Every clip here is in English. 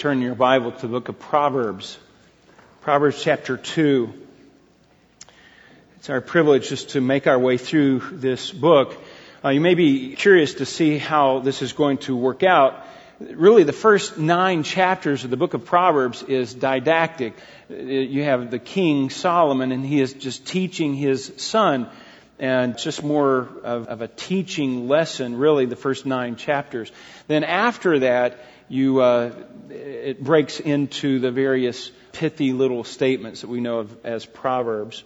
Turn your Bible to the book of Proverbs. Proverbs chapter 2. It's our privilege just to make our way through this book. Uh, you may be curious to see how this is going to work out. Really, the first nine chapters of the book of Proverbs is didactic. Uh, you have the king Solomon, and he is just teaching his son and just more of, of, a teaching lesson, really, the first nine chapters. Then after that, you, uh, it breaks into the various pithy little statements that we know of as Proverbs.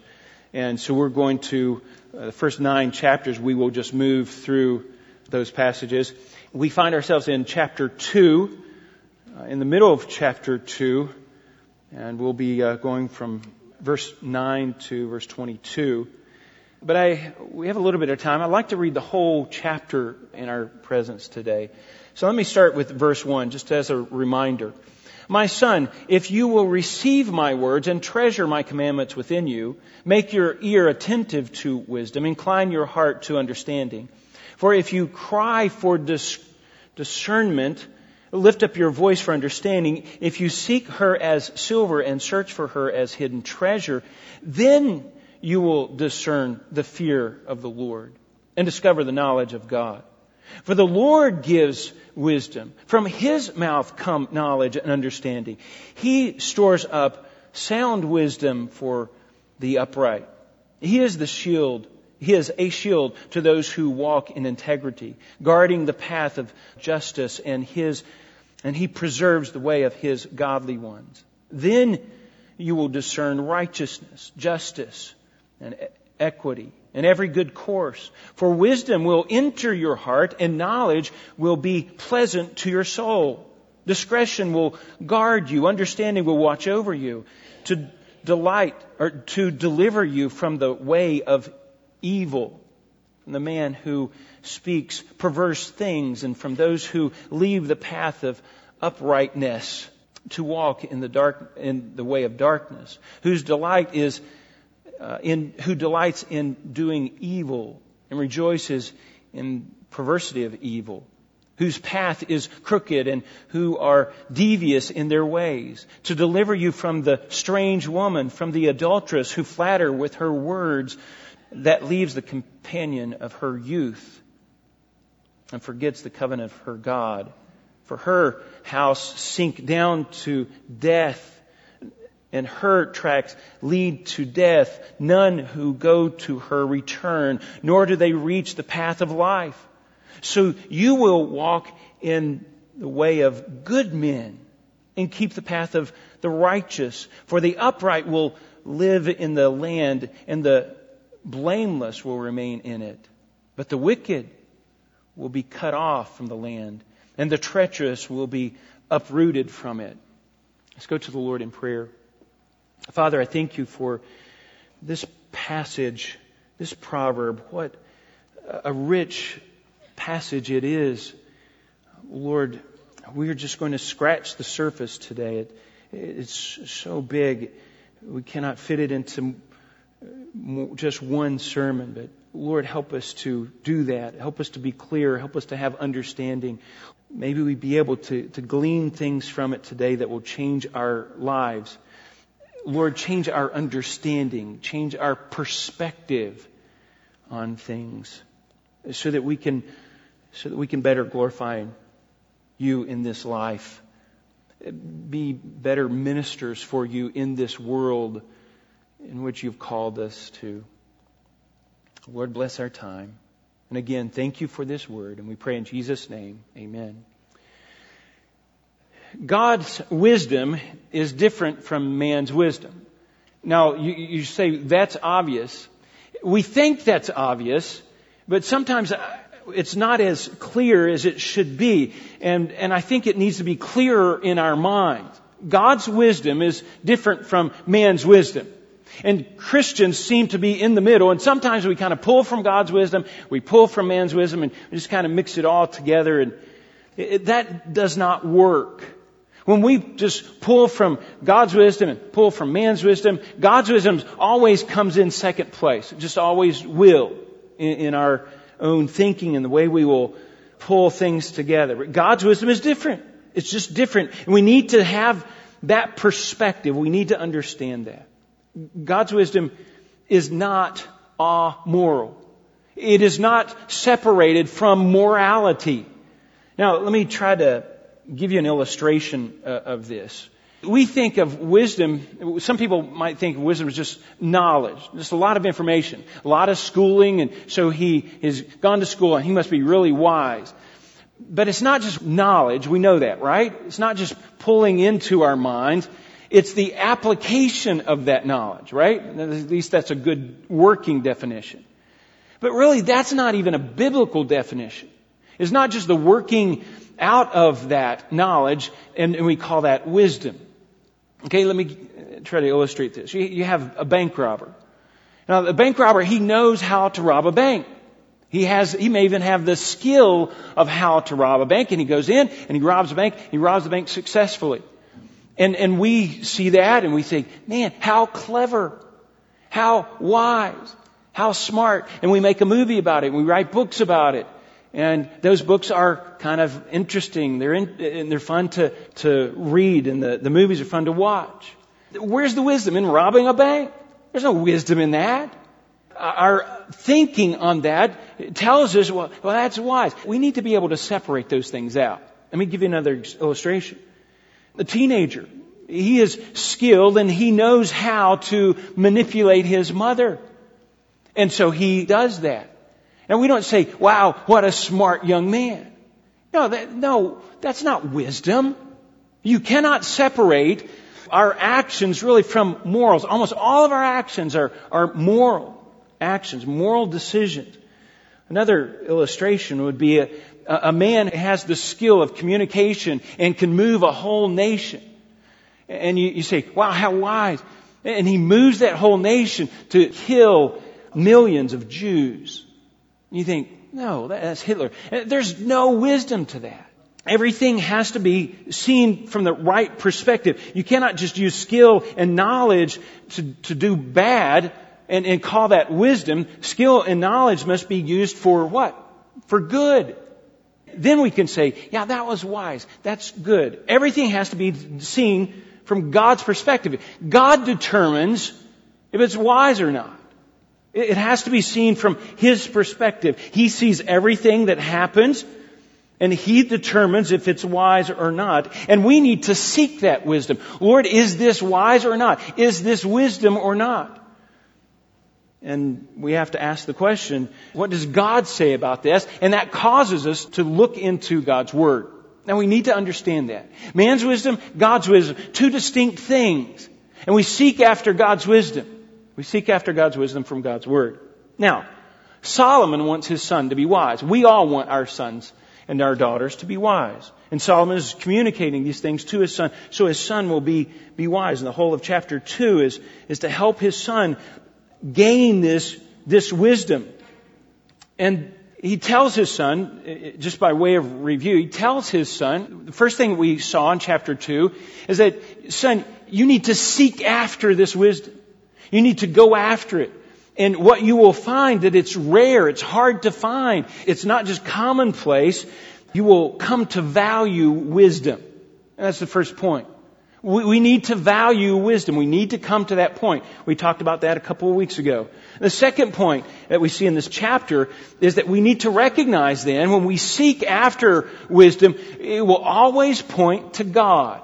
And so we're going to, uh, the first nine chapters, we will just move through those passages. We find ourselves in chapter 2, uh, in the middle of chapter 2, and we'll be uh, going from verse 9 to verse 22. But I, we have a little bit of time. I'd like to read the whole chapter in our presence today. So let me start with verse 1, just as a reminder. My son, if you will receive my words and treasure my commandments within you, make your ear attentive to wisdom, incline your heart to understanding. For if you cry for dis- discernment, lift up your voice for understanding, if you seek her as silver and search for her as hidden treasure, then you will discern the fear of the Lord and discover the knowledge of God. For the Lord gives wisdom. From His mouth come knowledge and understanding. He stores up sound wisdom for the upright. He is the shield. He is a shield to those who walk in integrity, guarding the path of justice and His, and He preserves the way of His godly ones. Then you will discern righteousness, justice, and equity and every good course. For wisdom will enter your heart and knowledge will be pleasant to your soul. Discretion will guard you. Understanding will watch over you to delight or to deliver you from the way of evil, from the man who speaks perverse things and from those who leave the path of uprightness to walk in the dark, in the way of darkness, whose delight is uh, in, who delights in doing evil and rejoices in perversity of evil, whose path is crooked and who are devious in their ways, to deliver you from the strange woman, from the adulteress who flatter with her words that leaves the companion of her youth and forgets the covenant of her God. For her house sink down to death and her tracks lead to death. None who go to her return, nor do they reach the path of life. So you will walk in the way of good men and keep the path of the righteous. For the upright will live in the land and the blameless will remain in it. But the wicked will be cut off from the land and the treacherous will be uprooted from it. Let's go to the Lord in prayer. Father, I thank you for this passage, this proverb. What a rich passage it is. Lord, we are just going to scratch the surface today. It, it's so big, we cannot fit it into just one sermon, but Lord, help us to do that. Help us to be clear. Help us to have understanding. Maybe we be able to, to glean things from it today that will change our lives. Lord, change our understanding, change our perspective on things so that we can, so that we can better glorify you in this life. Be better ministers for you in this world in which you've called us to. Lord, bless our time. And again, thank you for this word, and we pray in Jesus' name. Amen. God's wisdom is different from man's wisdom. Now, you, you, say that's obvious. We think that's obvious, but sometimes uh, it's not as clear as it should be. And, and I think it needs to be clearer in our minds. God's wisdom is different from man's wisdom. And Christians seem to be in the middle, and sometimes we kind of pull from God's wisdom, we pull from man's wisdom, and we just kind of mix it all together, and it, that does not work. When we just pull from God's wisdom and pull from man's wisdom, God's wisdom always comes in second place. It just always will in, in our own thinking and the way we will pull things together. God's wisdom is different. It's just different. And we need to have that perspective. We need to understand that. God's wisdom is not amoral. It is not separated from morality. Now, let me try to give you an illustration uh, of this. We think of wisdom, some people might think wisdom is just knowledge, just a lot of information, a lot of schooling, and so he has gone to school and he must be really wise. But it's not just knowledge, we know that, right? It's not just pulling into our minds. It's the application of that knowledge, right? At least that's a good working definition. But really, that's not even a biblical definition. It's not just the working out of that knowledge, and, we call that wisdom. Okay, let me try to illustrate this. You, you have a bank robber. Now, the bank robber, he knows how to rob a bank. He has, he may even have the skill of how to rob a bank, and he goes in and he robs a bank, he robs the bank successfully. And, and we see that and we think, man, how clever, how wise, how smart. And we make a movie about it, and we write books about it. And those books are kind of interesting. They're, in, and they're fun to, to read, and the, the movies are fun to watch. Where's the wisdom in robbing a bank? There's no wisdom in that. Our thinking on that tells us, well, well, that's wise. We need to be able to separate those things out. Let me give you another illustration. The teenager, he is skilled and he knows how to manipulate his mother. And so he does that. And we don't say, wow, what a smart young man. No, that, no, that's not wisdom. You cannot separate our actions really from morals. Almost all of our actions are, are moral actions, moral decisions. Another illustration would be a, a man has the skill of communication and can move a whole nation. And you, you say, wow, how wise. And he moves that whole nation to kill millions of Jews. You think, no, that's Hitler. There's no wisdom to that. Everything has to be seen from the right perspective. You cannot just use skill and knowledge to, to do bad and, and call that wisdom. Skill and knowledge must be used for what? For good. Then we can say, yeah, that was wise. That's good. Everything has to be seen from God's perspective. God determines if it's wise or not. It has to be seen from His perspective. He sees everything that happens and He determines if it's wise or not. And we need to seek that wisdom. Lord, is this wise or not? Is this wisdom or not? And we have to ask the question, what does God say about this? And that causes us to look into God's Word. Now we need to understand that. Man's wisdom, God's wisdom, two distinct things. And we seek after God's wisdom. We seek after God's wisdom from God's Word. Now, Solomon wants his son to be wise. We all want our sons and our daughters to be wise. And Solomon is communicating these things to his son, so his son will be, be wise. And the whole of chapter 2 is, is to help his son gain this, this wisdom. And he tells his son, just by way of review, he tells his son, the first thing we saw in chapter 2 is that, son, you need to seek after this wisdom. You need to go after it. And what you will find that it's rare, it's hard to find. It's not just commonplace. You will come to value wisdom. And that's the first point. We, we need to value wisdom. We need to come to that point. We talked about that a couple of weeks ago. The second point that we see in this chapter is that we need to recognize then when we seek after wisdom, it will always point to God.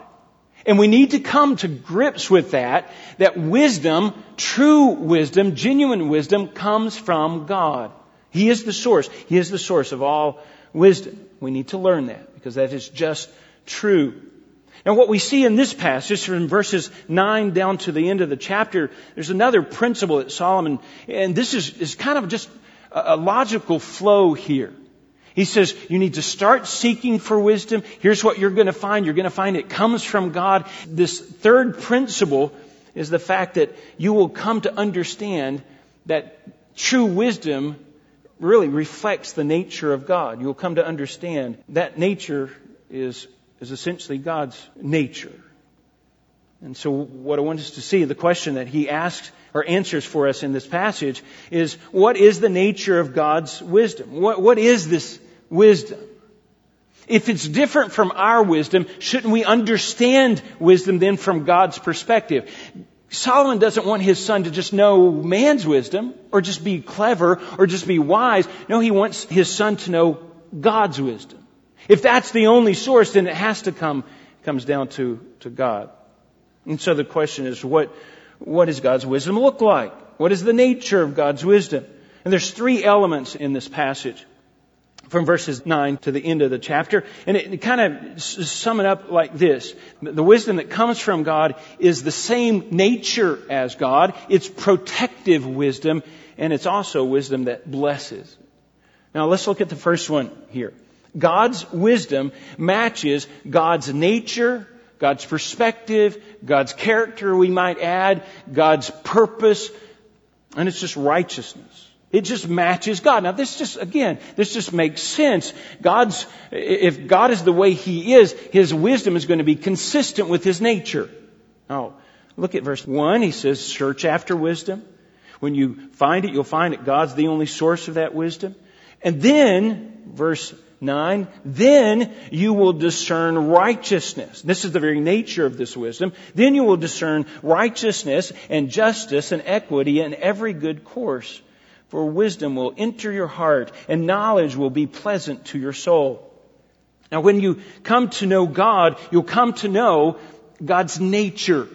And we need to come to grips with that, that wisdom, true wisdom, genuine wisdom comes from God. He is the source. He is the source of all wisdom. We need to learn that because that is just true. Now what we see in this passage from verses 9 down to the end of the chapter, there's another principle that Solomon, and this is, is kind of just a, a logical flow here. He says you need to start seeking for wisdom. Here's what you're going to find. You're going to find it comes from God. This third principle is the fact that you will come to understand that true wisdom really reflects the nature of God. You'll come to understand that nature is is essentially God's nature. And so what I want us to see, the question that he asks or answers for us in this passage is, what is the nature of God's wisdom? What, what is this wisdom? If it's different from our wisdom, shouldn't we understand wisdom then from God's perspective? Solomon doesn't want his son to just know man's wisdom or just be clever or just be wise. No, he wants his son to know God's wisdom. If that's the only source, then it has to come, comes down to, to God. And so the question is, what, what does God's wisdom look like? What is the nature of God's wisdom? And there's three elements in this passage from verses 9 to the end of the chapter. And it, it kind of sum it up like this. The wisdom that comes from God is the same nature as God. It's protective wisdom and it's also wisdom that blesses. Now let's look at the first one here. God's wisdom matches God's nature, God's perspective, God's character, we might add, God's purpose, and it's just righteousness. It just matches God. Now this just, again, this just makes sense. God's, if God is the way He is, His wisdom is going to be consistent with His nature. Now, look at verse 1. He says, search after wisdom. When you find it, you'll find that God's the only source of that wisdom. And then, verse 9, then you will discern righteousness. This is the very nature of this wisdom. Then you will discern righteousness and justice and equity and every good course for wisdom will enter your heart and knowledge will be pleasant to your soul. Now when you come to know God, you'll come to know God's nature.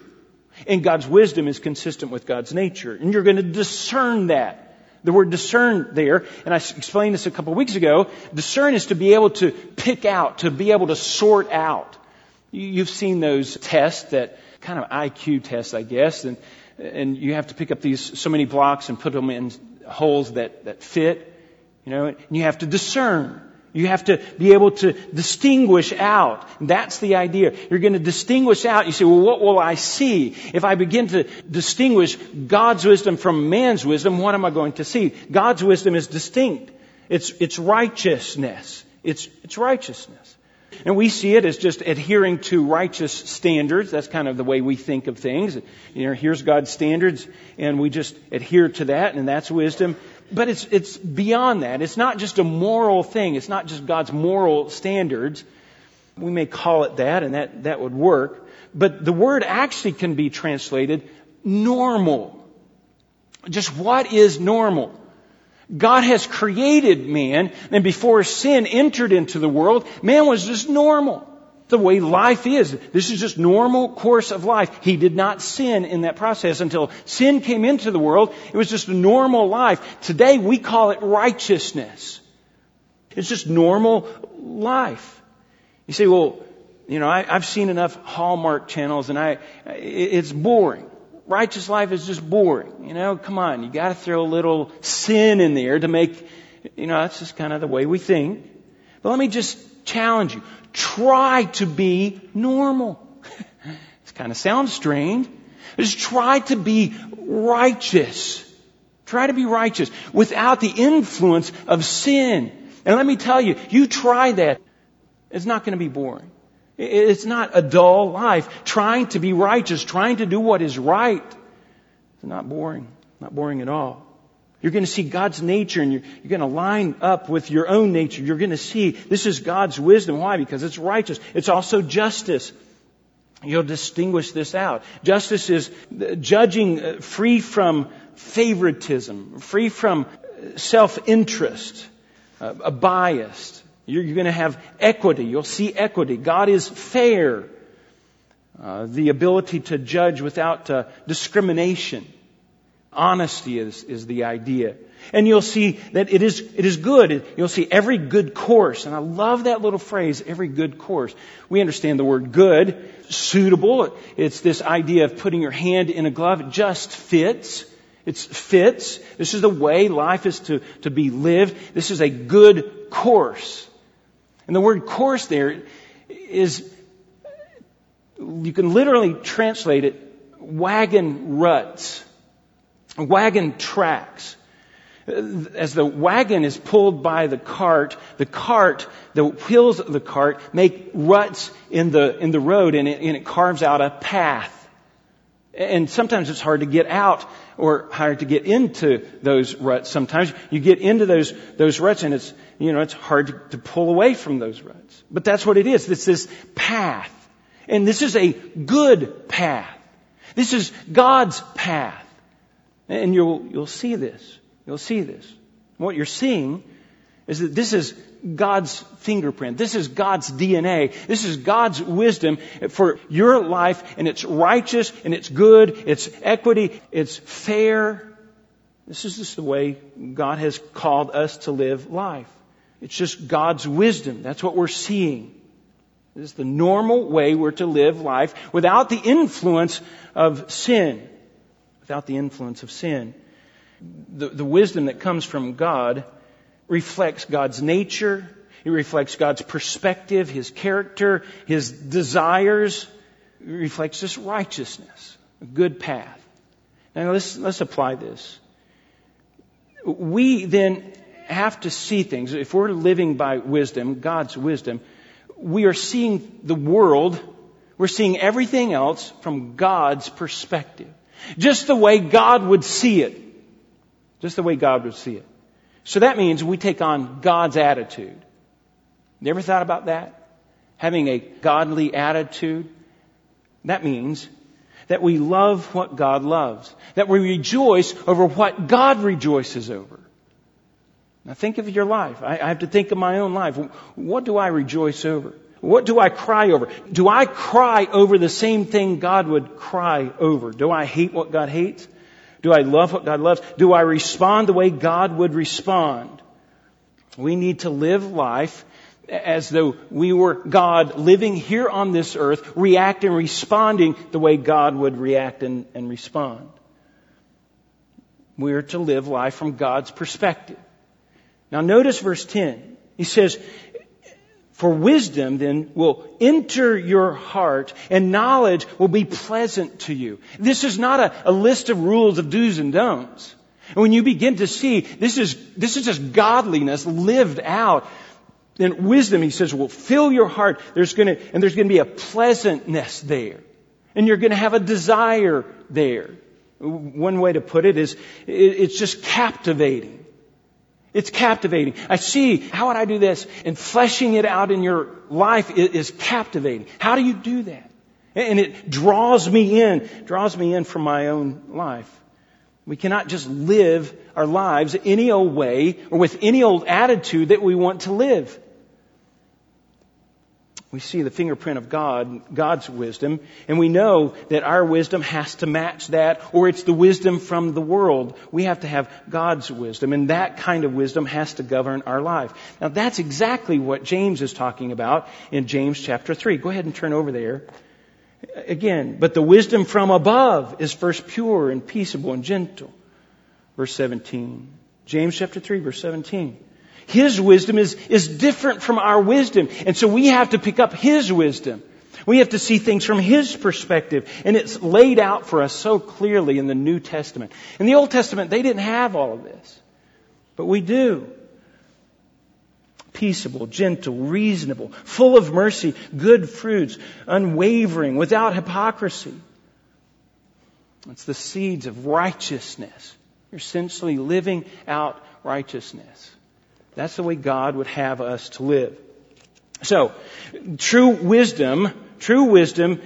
And God's wisdom is consistent with God's nature. And you're going to discern that. The word discern there, and I explained this a couple of weeks ago, discern is to be able to pick out, to be able to sort out. You've seen those tests that kind of IQ tests, I guess, and, and you have to pick up these so many blocks and put them in holes that, that fit, you know, and you have to discern. You have to be able to distinguish out. That's the idea. You're going to distinguish out. You say, well, what will I see? If I begin to distinguish God's wisdom from man's wisdom, what am I going to see? God's wisdom is distinct. It's, it's righteousness. It's, it's righteousness. And we see it as just adhering to righteous standards. That's kind of the way we think of things. You know, here's God's standards, and we just adhere to that, and that's wisdom. But it's, it's beyond that. It's not just a moral thing. It's not just God's moral standards. We may call it that, and that, that would work. But the word actually can be translated normal. Just what is normal? God has created man, and before sin entered into the world, man was just normal. The way life is. This is just normal course of life. He did not sin in that process until sin came into the world. It was just a normal life. Today we call it righteousness. It's just normal life. You say, well, you know, I, have seen enough Hallmark channels and I, it's boring righteous life is just boring. You know, come on, you gotta throw a little sin in there to make, you know, that's just kind of the way we think. But let me just challenge you. Try to be normal. it kind of sounds strange. Just try to be righteous. Try to be righteous without the influence of sin. And let me tell you, you try that, it's not going to be boring. It's not a dull life. Trying to be righteous, trying to do what is right. It's not boring. Not boring at all. You're going to see God's nature and you're, you're, going to line up with your own nature. You're going to see this is God's wisdom. Why? Because it's righteous. It's also justice. You'll distinguish this out. Justice is judging uh, free from favoritism, free from self-interest, uh, a bias. You're, you're going to have equity. You'll see equity. God is fair. Uh, the ability to judge without uh, discrimination. Honesty is, is the idea. And you'll see that it is, it is good. You'll see every good course. And I love that little phrase, every good course. We understand the word good, suitable. It's this idea of putting your hand in a glove. It just fits. It fits. This is the way life is to, to be lived. This is a good course. And the word course there is, you can literally translate it wagon ruts, wagon tracks. As the wagon is pulled by the cart, the cart, the wheels of the cart make ruts in the, in the road and it, and it carves out a path. And sometimes it's hard to get out or hard to get into those ruts. Sometimes you get into those, those ruts and it's, you know, it's hard to, to pull away from those ruts. But that's what it is. It's this path. And this is a good path. This is God's path. And you'll, you'll see this. You'll see this. What you're seeing is that this is God's fingerprint. This is God's DNA. This is God's wisdom for your life and it's righteous and it's good, it's equity, it's fair. This is just the way God has called us to live life. It's just God's wisdom. That's what we're seeing. This is the normal way we're to live life without the influence of sin. Without the influence of sin. The, the wisdom that comes from God reflects God's nature. It reflects God's perspective, His character, His desires. It reflects this righteousness, a good path. Now let's, let's apply this. We then have to see things. If we're living by wisdom, God's wisdom, we are seeing the world, we're seeing everything else from God's perspective. Just the way God would see it. Just the way God would see it. So that means we take on God's attitude. Never thought about that? Having a godly attitude? That means that we love what God loves. That we rejoice over what God rejoices over. Now think of your life. I, have to think of my own life. What do I rejoice over? What do I cry over? Do I cry over the same thing God would cry over? Do I hate what God hates? Do I love what God loves? Do I respond the way God would respond? We need to live life as though we were God living here on this earth, reacting, responding the way God would react and, and respond. We're to live life from God's perspective. Now notice verse 10. He says, for wisdom then will enter your heart and knowledge will be pleasant to you. This is not a, a, list of rules of do's and don'ts. And when you begin to see this is, this is just godliness lived out, then wisdom, he says, will fill your heart. There's gonna, and there's gonna be a pleasantness there. And you're gonna have a desire there. One way to put it is, it's just captivating. It's captivating. I see, how would I do this? And fleshing it out in your life is captivating. How do you do that? And it draws me in, draws me in from my own life. We cannot just live our lives any old way or with any old attitude that we want to live we see the fingerprint of God, God's wisdom, and we know that our wisdom has to match that, or it's the wisdom from the world. We have to have God's wisdom, and that kind of wisdom has to govern our life. Now that's exactly what James is talking about in James chapter 3. Go ahead and turn over there. Again, but the wisdom from above is first pure and peaceable and gentle. Verse 17. James chapter 3 verse 17. His wisdom is, is different from our wisdom. And so we have to pick up His wisdom. We have to see things from His perspective. And it's laid out for us so clearly in the New Testament. In the Old Testament, they didn't have all of this. But we do. Peaceable, gentle, reasonable, full of mercy, good fruits, unwavering, without hypocrisy. It's the seeds of righteousness. You're essentially living out righteousness. That's the way God would have us to live. So, true wisdom, true wisdom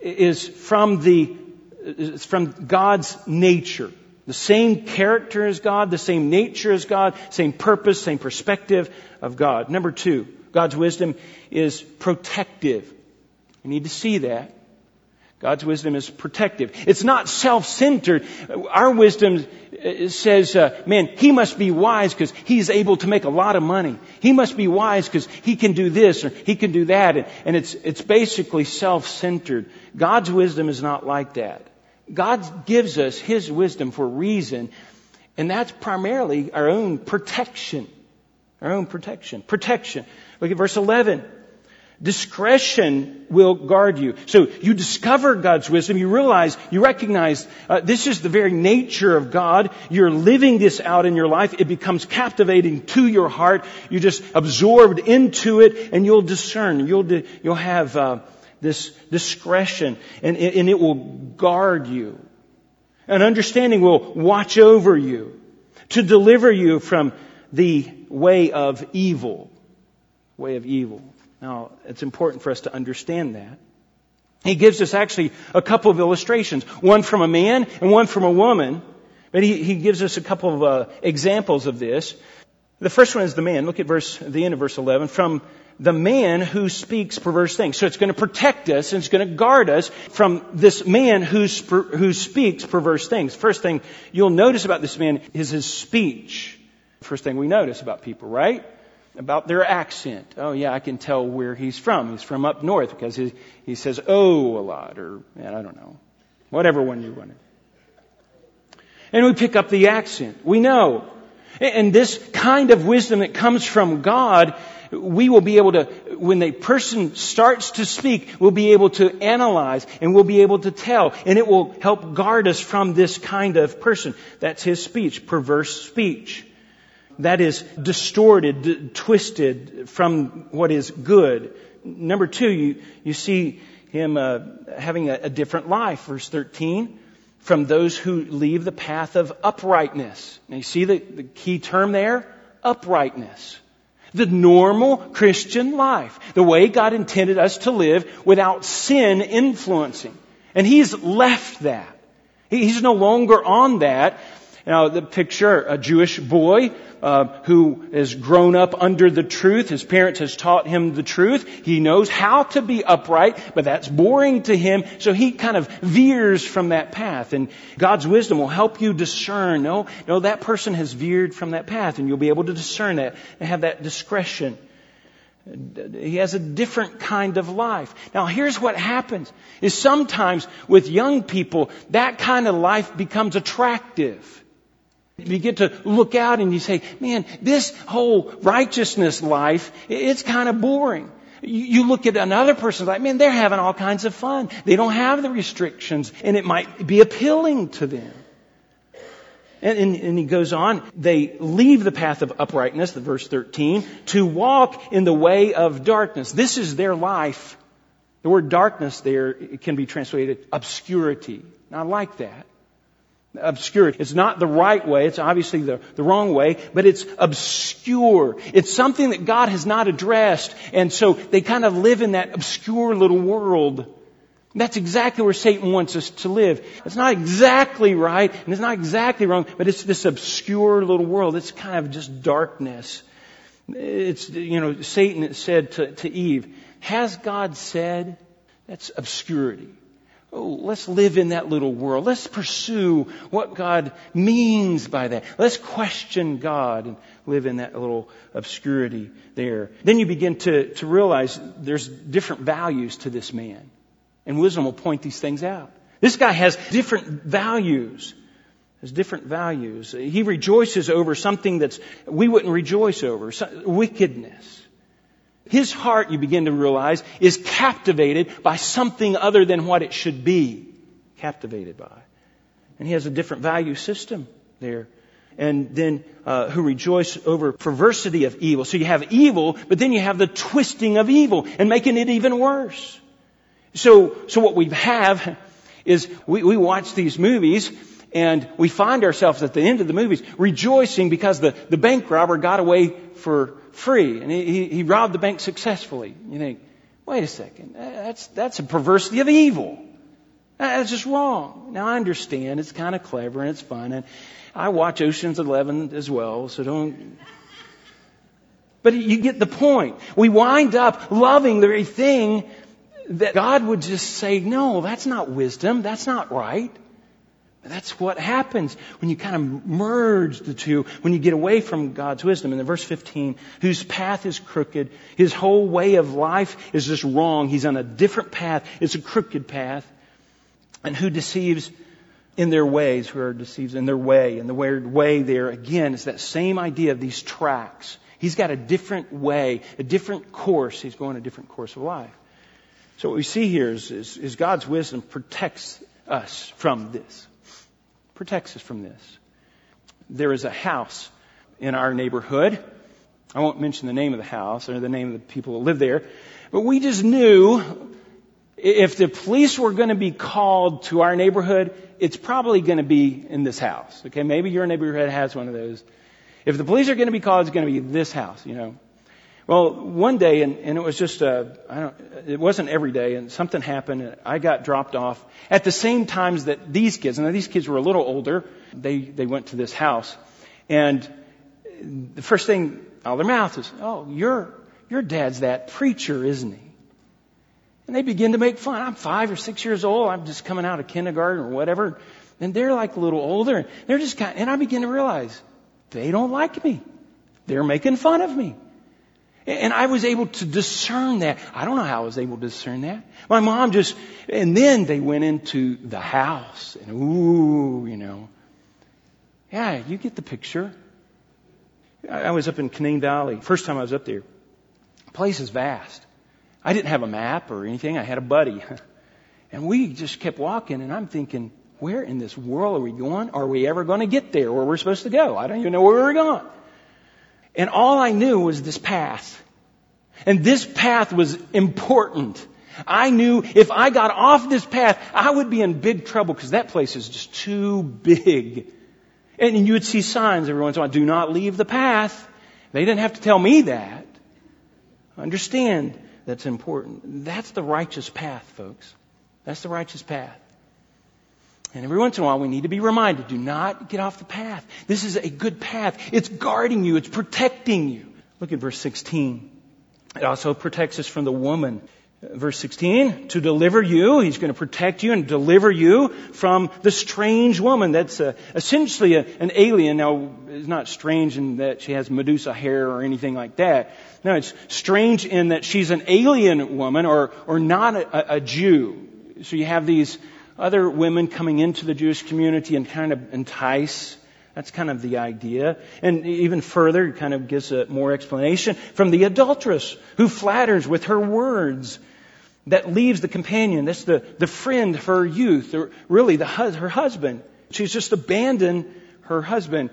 is from the, is from God's nature. The same character as God, the same nature as God, same purpose, same perspective of God. Number two, God's wisdom is protective. You need to see that. God's wisdom is protective. It's not self-centered. Our wisdom says, uh, man, he must be wise because he's able to make a lot of money. He must be wise because he can do this or he can do that. And, and it's, it's basically self-centered. God's wisdom is not like that. God gives us his wisdom for reason, and that's primarily our own protection. Our own protection. Protection. Look at verse 11. Discretion will guard you. So you discover God's wisdom. You realize, you recognize uh, this is the very nature of God. You're living this out in your life. It becomes captivating to your heart. You're just absorbed into it, and you'll discern. You'll you'll have uh, this discretion, and, and it will guard you. An understanding will watch over you to deliver you from the way of evil. Way of evil. Now, it's important for us to understand that. He gives us actually a couple of illustrations, one from a man and one from a woman. But he, he gives us a couple of uh, examples of this. The first one is the man. Look at verse, the end of verse 11. From the man who speaks perverse things. So it's going to protect us and it's going to guard us from this man who, who speaks perverse things. First thing you'll notice about this man is his speech. First thing we notice about people, right? About their accent. Oh yeah, I can tell where he's from. He's from up north because he, he says oh a lot or, man, I don't know. Whatever one you want. And we pick up the accent. We know. And this kind of wisdom that comes from God we will be able to, when a person starts to speak, we'll be able to analyze and we'll be able to tell. And it will help guard us from this kind of person. That's his speech, perverse speech. That is distorted, d- twisted from what is good. Number two, you, you see him uh, having a, a different life. Verse 13 from those who leave the path of uprightness. Now you see the, the key term there? Uprightness. The normal Christian life. The way God intended us to live without sin influencing. And He's left that. He's no longer on that. Now, the picture, a Jewish boy uh, who has grown up under the truth. His parents has taught him the truth. He knows how to be upright, but that's boring to him. So he kind of veers from that path. And God's wisdom will help you discern. No, no, that person has veered from that path, and you'll be able to discern that and have that discretion. He has a different kind of life. Now here's what happens is sometimes with young people, that kind of life becomes attractive. Get to look out and you say, man, this whole righteousness life, it's kind of boring. You look at another person like, man, they're having all kinds of fun. They don't have the restrictions and it might be appealing to them. And, and, and, he goes on, they leave the path of uprightness, the verse 13, to walk in the way of darkness. This is their life. The word darkness there can be translated obscurity. Now I like that obscure. It's not the right way. It's obviously the, the wrong way, but it's obscure. It's something that God has not addressed. And so they kind of live in that obscure little world. That's exactly where Satan wants us to live. It's not exactly right, and it's not exactly wrong, but it's this obscure little world. It's kind of just darkness. It's, you know, Satan said to, to Eve, has God said? That's obscurity. Oh, let's live in that little world. Let's pursue what God means by that. Let's question God and live in that little obscurity there. Then you begin to, to realize there's different values to this man. And wisdom will point these things out. This guy has different values. Has different values. He rejoices over something that's we wouldn't rejoice over. Wickedness. His heart, you begin to realize, is captivated by something other than what it should be captivated by. And he has a different value system there. And then, uh, who rejoice over perversity of evil. So you have evil, but then you have the twisting of evil and making it even worse. So, so what we have is we, we watch these movies and we find ourselves at the end of the movies rejoicing because the, the bank robber got away for free and he, he robbed the bank successfully. You think, wait a second, that's, that's a perversity of evil. That's just wrong. Now I understand it's kind of clever and it's fun and I watch Ocean's Eleven as well, so don't. But you get the point. We wind up loving the very thing that God would just say, no, that's not wisdom. That's not right. That's what happens when you kind of merge the two, when you get away from God's wisdom. And in verse 15, whose path is crooked, his whole way of life is just wrong. He's on a different path. It's a crooked path. And who deceives in their ways, who are deceived in their way. And the word way there, again, is that same idea of these tracks. He's got a different way, a different course. He's going a different course of life. So what we see here is, is, is God's wisdom protects us from this protects us from this. There is a house in our neighborhood. I won't mention the name of the house or the name of the people who live there, but we just knew If the police were going to be called to our neighborhood, it's probably going to be in this house. Okay, maybe your neighborhood has one of those. If the police are going to be called, it's going to be this house, you know. Well, one day, and, and it was just a, I don't, it wasn't every day, and something happened, and I got dropped off at the same times that these kids, and these kids were a little older, they, they went to this house. And the first thing out of their mouth is, oh, your, your dad's that preacher, isn't he? And they begin to make fun. I'm five or six years old. I'm just coming out of kindergarten or whatever. And they're like a little older. And they're just kind and I begin to realize they don't like me. They're making fun of me. And I was able to discern that. I don't know how I was able to discern that. My mom just, and then they went into the house and ooh, you know. Yeah, you get the picture. I was up in Canaan Valley. First time I was up there. The place is vast. I didn't have a map or anything. I had a buddy. And we just kept walking and I'm thinking, where in this world are we going? Are we ever going to get there where we're supposed to go? I don't even know where we're going. And all I knew was this path. And this path was important. I knew if I got off this path, I would be in big trouble because that place is just too big. And you would see signs every once in a while, do not leave the path. They didn't have to tell me that. Understand that's important. That's the righteous path, folks. That's the righteous path. And every once in a while we need to be reminded, do not get off the path. This is a good path. It's guarding you. It's protecting you. Look at verse 16. It also protects us from the woman. Verse 16, to deliver you, he's going to protect you and deliver you from the strange woman. That's uh, essentially a, an alien. Now, it's not strange in that she has Medusa hair or anything like that. No, it's strange in that she's an alien woman or, or not a, a Jew. So you have these other women coming into the Jewish community and kind of entice that's kind of the idea. And even further, it kind of gives a more explanation from the adulteress who flatters with her words that leaves the companion. That's the, the friend of her youth, or really the, her husband. She's just abandoned her husband.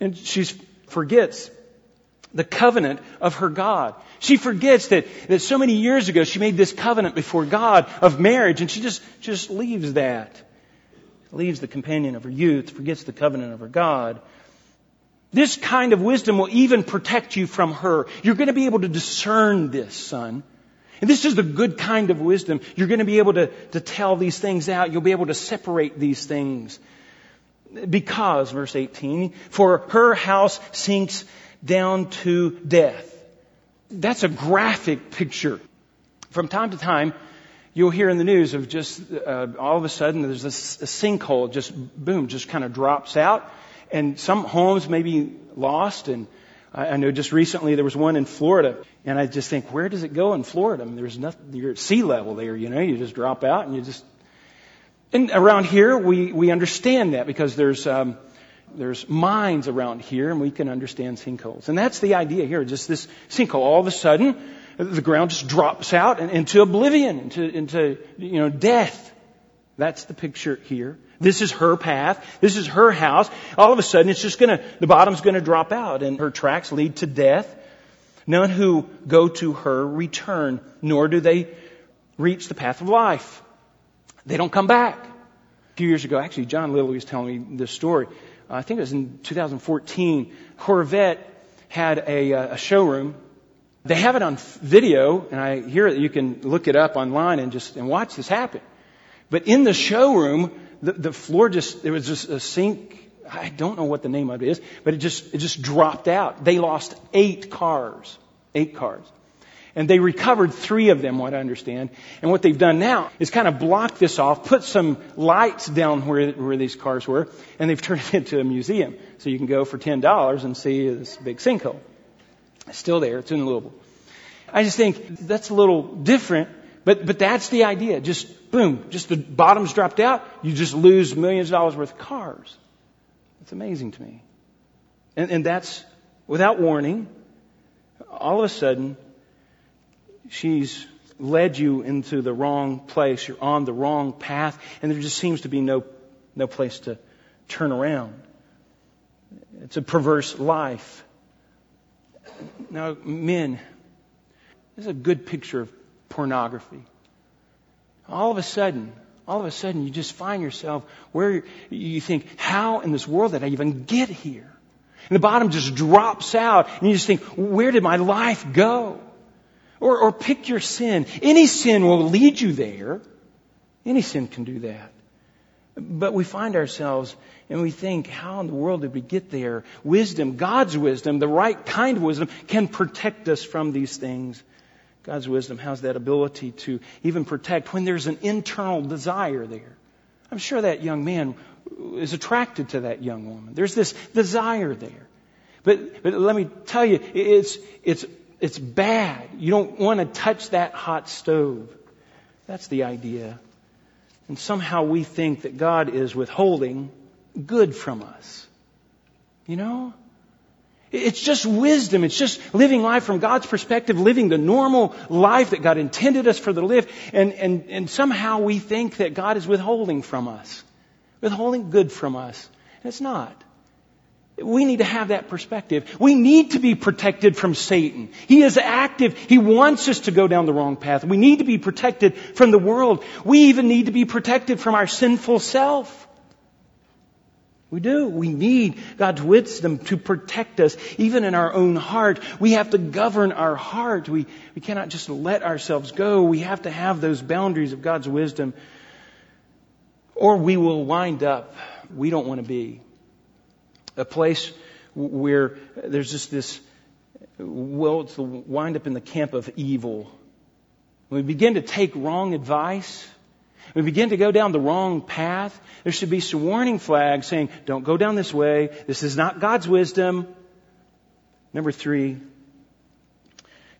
And she forgets the covenant of her God. She forgets that, that so many years ago she made this covenant before God of marriage and she just, just leaves that leaves the companion of her youth, forgets the covenant of her God. This kind of wisdom will even protect you from her. You're going to be able to discern this, son. And this is the good kind of wisdom. You're going to be able to, to tell these things out. You'll be able to separate these things. Because, verse 18, for her house sinks down to death. That's a graphic picture. From time to time, you'll hear in the news of just uh, all of a sudden there's this, a sinkhole just boom just kind of drops out and some homes may be lost and I, I know just recently there was one in Florida and I just think where does it go in Florida I mean, there's nothing you're at sea level there you know you just drop out and you just and around here we we understand that because there's um, there's mines around here and we can understand sinkholes and that's the idea here just this sinkhole all of a sudden the ground just drops out into oblivion, into, into, you know, death. That's the picture here. This is her path. This is her house. All of a sudden, it's just gonna, the bottom's gonna drop out and her tracks lead to death. None who go to her return, nor do they reach the path of life. They don't come back. A few years ago, actually, John Lilly was telling me this story. I think it was in 2014. Corvette had a, uh, a showroom they have it on video, and I hear that you can look it up online and just and watch this happen. But in the showroom, the, the floor just there was just a sink. I don't know what the name of it is, but it just it just dropped out. They lost eight cars, eight cars. And they recovered three of them, what I understand. And what they've done now is kind of block this off, put some lights down where, where these cars were, and they've turned it into a museum. So you can go for $10 and see this big sinkhole. It's still there. It's in Louisville. I just think that's a little different, but, but that's the idea. Just boom, just the bottoms dropped out. You just lose millions of dollars worth of cars. It's amazing to me. And, and that's without warning. All of a sudden, she's led you into the wrong place. You're on the wrong path, and there just seems to be no, no place to turn around. It's a perverse life. Now, men, this is a good picture of pornography. all of a sudden, all of a sudden you just find yourself where you think, how in this world did I even get here? And the bottom just drops out and you just think, where did my life go? Or, or pick your sin. Any sin will lead you there. Any sin can do that. But we find ourselves and we think, how in the world did we get there? Wisdom, God's wisdom, the right kind of wisdom can protect us from these things. God's wisdom has that ability to even protect when there's an internal desire there. I'm sure that young man is attracted to that young woman. There's this desire there. But, but let me tell you, it's, it's, it's bad. You don't want to touch that hot stove. That's the idea. And somehow we think that God is withholding good from us. You know? It's just wisdom. It's just living life from God's perspective, living the normal life that God intended us for to live. And, and, and somehow we think that God is withholding from us, withholding good from us. And it's not. We need to have that perspective. We need to be protected from Satan. He is active. He wants us to go down the wrong path. We need to be protected from the world. We even need to be protected from our sinful self. We do. We need God's wisdom to protect us, even in our own heart. We have to govern our heart. We, we cannot just let ourselves go. We have to have those boundaries of God's wisdom, or we will wind up, we don't want to be, a place where there's just this, well, it's the wind up in the camp of evil. We begin to take wrong advice, we begin to go down the wrong path, there should be some warning flags saying, don't go down this way. This is not God's wisdom. Number three,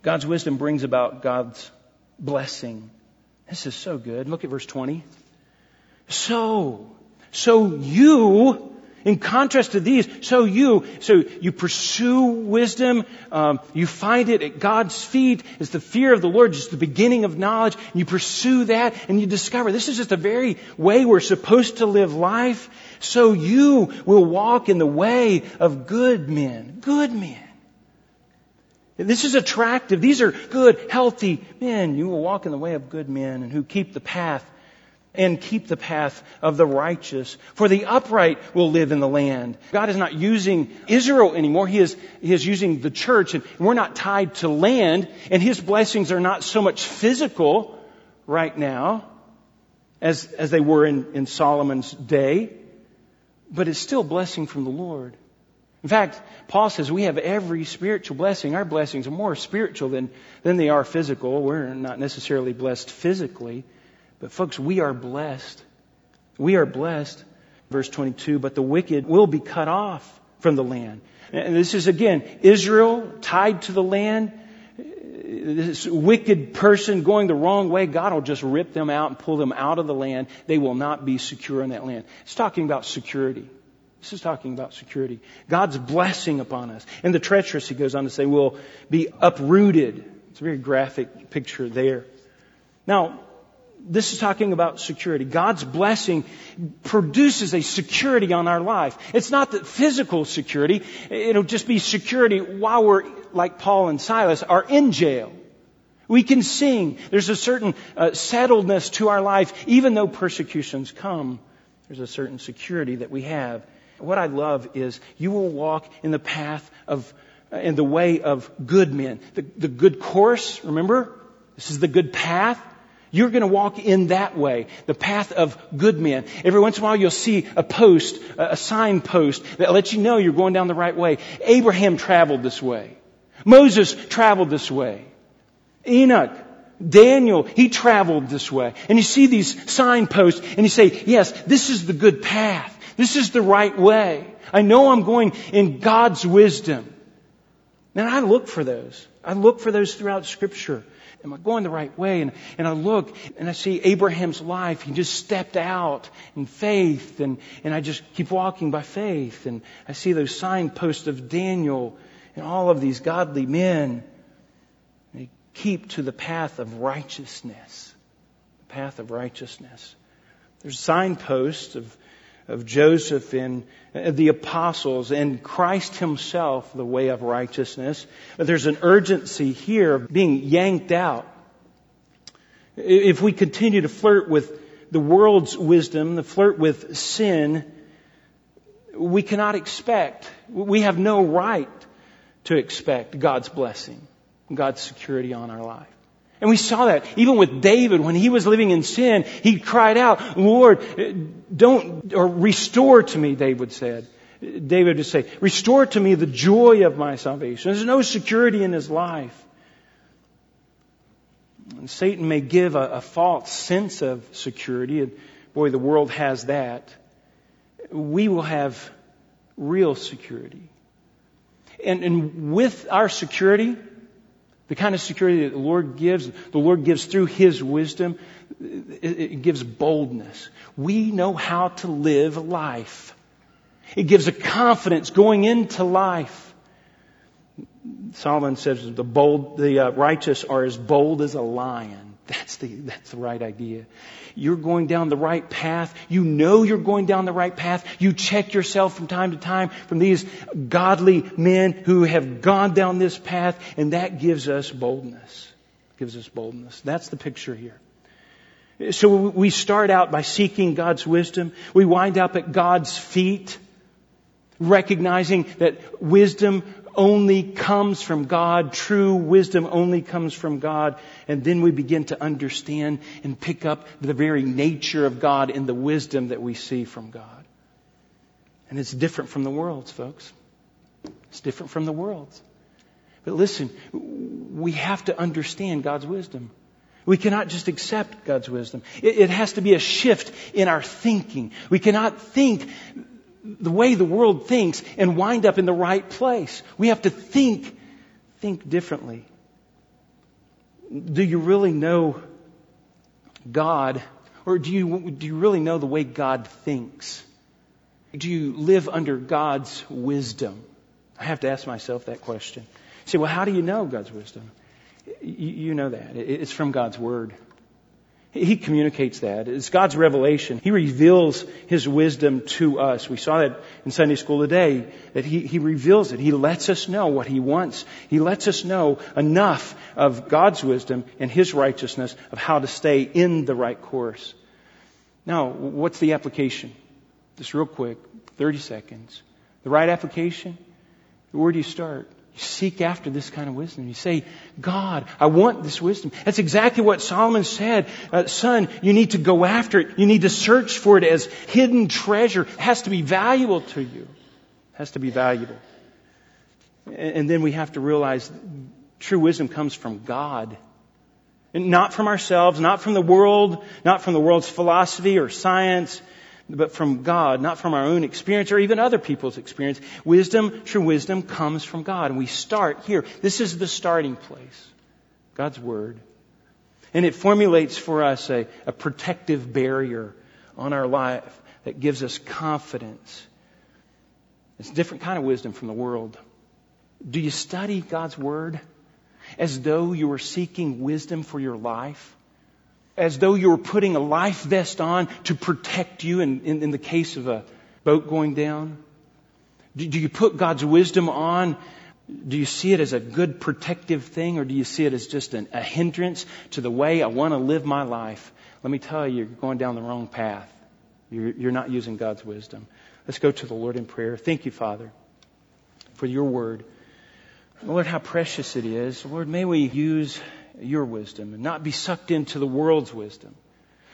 God's wisdom brings about God's blessing. This is so good. Look at verse 20. So, so you in contrast to these, so you, so you pursue wisdom, um, you find it at God's feet. It's the fear of the Lord, just the beginning of knowledge. And you pursue that, and you discover this is just a very way we're supposed to live life. So you will walk in the way of good men, good men. This is attractive. These are good, healthy men. You will walk in the way of good men and who keep the path and keep the path of the righteous. For the upright will live in the land. God is not using Israel anymore. He is, he is using the church and we're not tied to land and His blessings are not so much physical right now as, as they were in, in Solomon's day, but it's still blessing from the Lord. In fact, Paul says we have every spiritual blessing. Our blessings are more spiritual than, than they are physical. We're not necessarily blessed physically. But folks, we are blessed. We are blessed. Verse 22, but the wicked will be cut off from the land. And this is again, Israel tied to the land. This wicked person going the wrong way, God will just rip them out and pull them out of the land. They will not be secure in that land. It's talking about security. This is talking about security. God's blessing upon us. And the treacherous, he goes on to say, will be uprooted. It's a very graphic picture there. Now, this is talking about security. God's blessing produces a security on our life. It's not that physical security. It'll just be security while we're, like Paul and Silas, are in jail. We can sing. There's a certain uh, settledness to our life, even though persecutions come. There's a certain security that we have. What I love is you will walk in the path of, uh, in the way of good men. The, the good course, remember? This is the good path. You're going to walk in that way, the path of good men. Every once in a while you'll see a post, a signpost that lets you know you're going down the right way. Abraham traveled this way. Moses traveled this way. Enoch, Daniel, he traveled this way. And you see these signposts and you say, yes, this is the good path. This is the right way. I know I'm going in God's wisdom. And I look for those. I look for those throughout scripture. Am I going the right way? And, and I look and I see Abraham's life. He just stepped out in faith and, and I just keep walking by faith. And I see those signposts of Daniel and all of these godly men. They keep to the path of righteousness. The path of righteousness. There's signposts of of Joseph and uh, the apostles and Christ himself, the way of righteousness. But there's an urgency here of being yanked out. If we continue to flirt with the world's wisdom, the flirt with sin, we cannot expect, we have no right to expect God's blessing, God's security on our life. And we saw that even with David when he was living in sin, he cried out, Lord, don't, or restore to me, David said. David would say, restore to me the joy of my salvation. There's no security in his life. And Satan may give a, a false sense of security. And boy, the world has that. We will have real security. And, and with our security, the kind of security that the Lord gives, the Lord gives through His wisdom, it, gives boldness. We know how to live life. It gives a confidence going into life. Solomon says the bold, the uh, righteous are as bold as a lion. That's the, that's the right idea. You're going down the right path. You know you're going down the right path. You check yourself from time to time from these godly men who have gone down this path, and that gives us boldness. Gives us boldness. That's the picture here. So we start out by seeking God's wisdom. We wind up at God's feet, recognizing that wisdom only comes from God. True wisdom only comes from God. And then we begin to understand and pick up the very nature of God in the wisdom that we see from God. And it's different from the world's, folks. It's different from the world's. But listen, we have to understand God's wisdom. We cannot just accept God's wisdom. It, it, has to be a shift in our thinking. We cannot think the way the world thinks and wind up in the right place. We have to think, think differently. Do you really know God? Or do you, do you really know the way God thinks? Do you live under God's wisdom? I have to ask myself that question. You say, well, how do you know God's wisdom? You, you know that. It's from God's Word. He communicates that. It's God's revelation. He reveals His wisdom to us. We saw that in Sunday school today, that He, he reveals it. He lets us know what He wants. He lets us know enough of God's wisdom and His righteousness of how to stay in the right course. Now, what's the application? Just real quick, 30 seconds. The right application? Where do you start? Seek after this kind of wisdom. You say, God, I want this wisdom. That's exactly what Solomon said. Uh, son, you need to go after it. You need to search for it as hidden treasure. It has to be valuable to you. It has to be valuable. And, and then we have to realize true wisdom comes from God. And not from ourselves, not from the world, not from the world's philosophy or science, but from God, not from our own experience or even other people's experience. Wisdom, true wisdom, comes from God. And we start here. This is the starting place. God's Word. And it formulates for us a, a protective barrier on our life that gives us confidence. It's a different kind of wisdom from the world. Do you study God's Word as though you were seeking wisdom for your life? As though you were putting a life vest on to protect you in, in, in the case of a boat going down? Do, do you put God's wisdom on? Do you see it as a good protective thing or do you see it as just an, a hindrance to the way I want to live my life? Let me tell you, you're going down the wrong path. You're, you're not using God's wisdom. Let's go to the Lord in prayer. Thank you, Father, for your word. Lord, how precious it is. Lord, may we use your wisdom and not be sucked into the world's wisdom.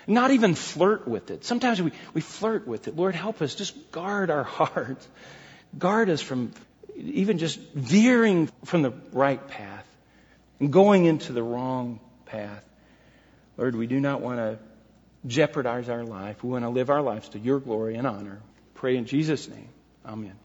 Not even flirt with it. Sometimes we, we flirt with it. Lord, help us. Just guard our hearts. Guard us from even just veering from the right path and going into the wrong path. Lord, we do not want to jeopardize our life. We want to live our lives to your glory and honor. Pray in Jesus' name. Amen.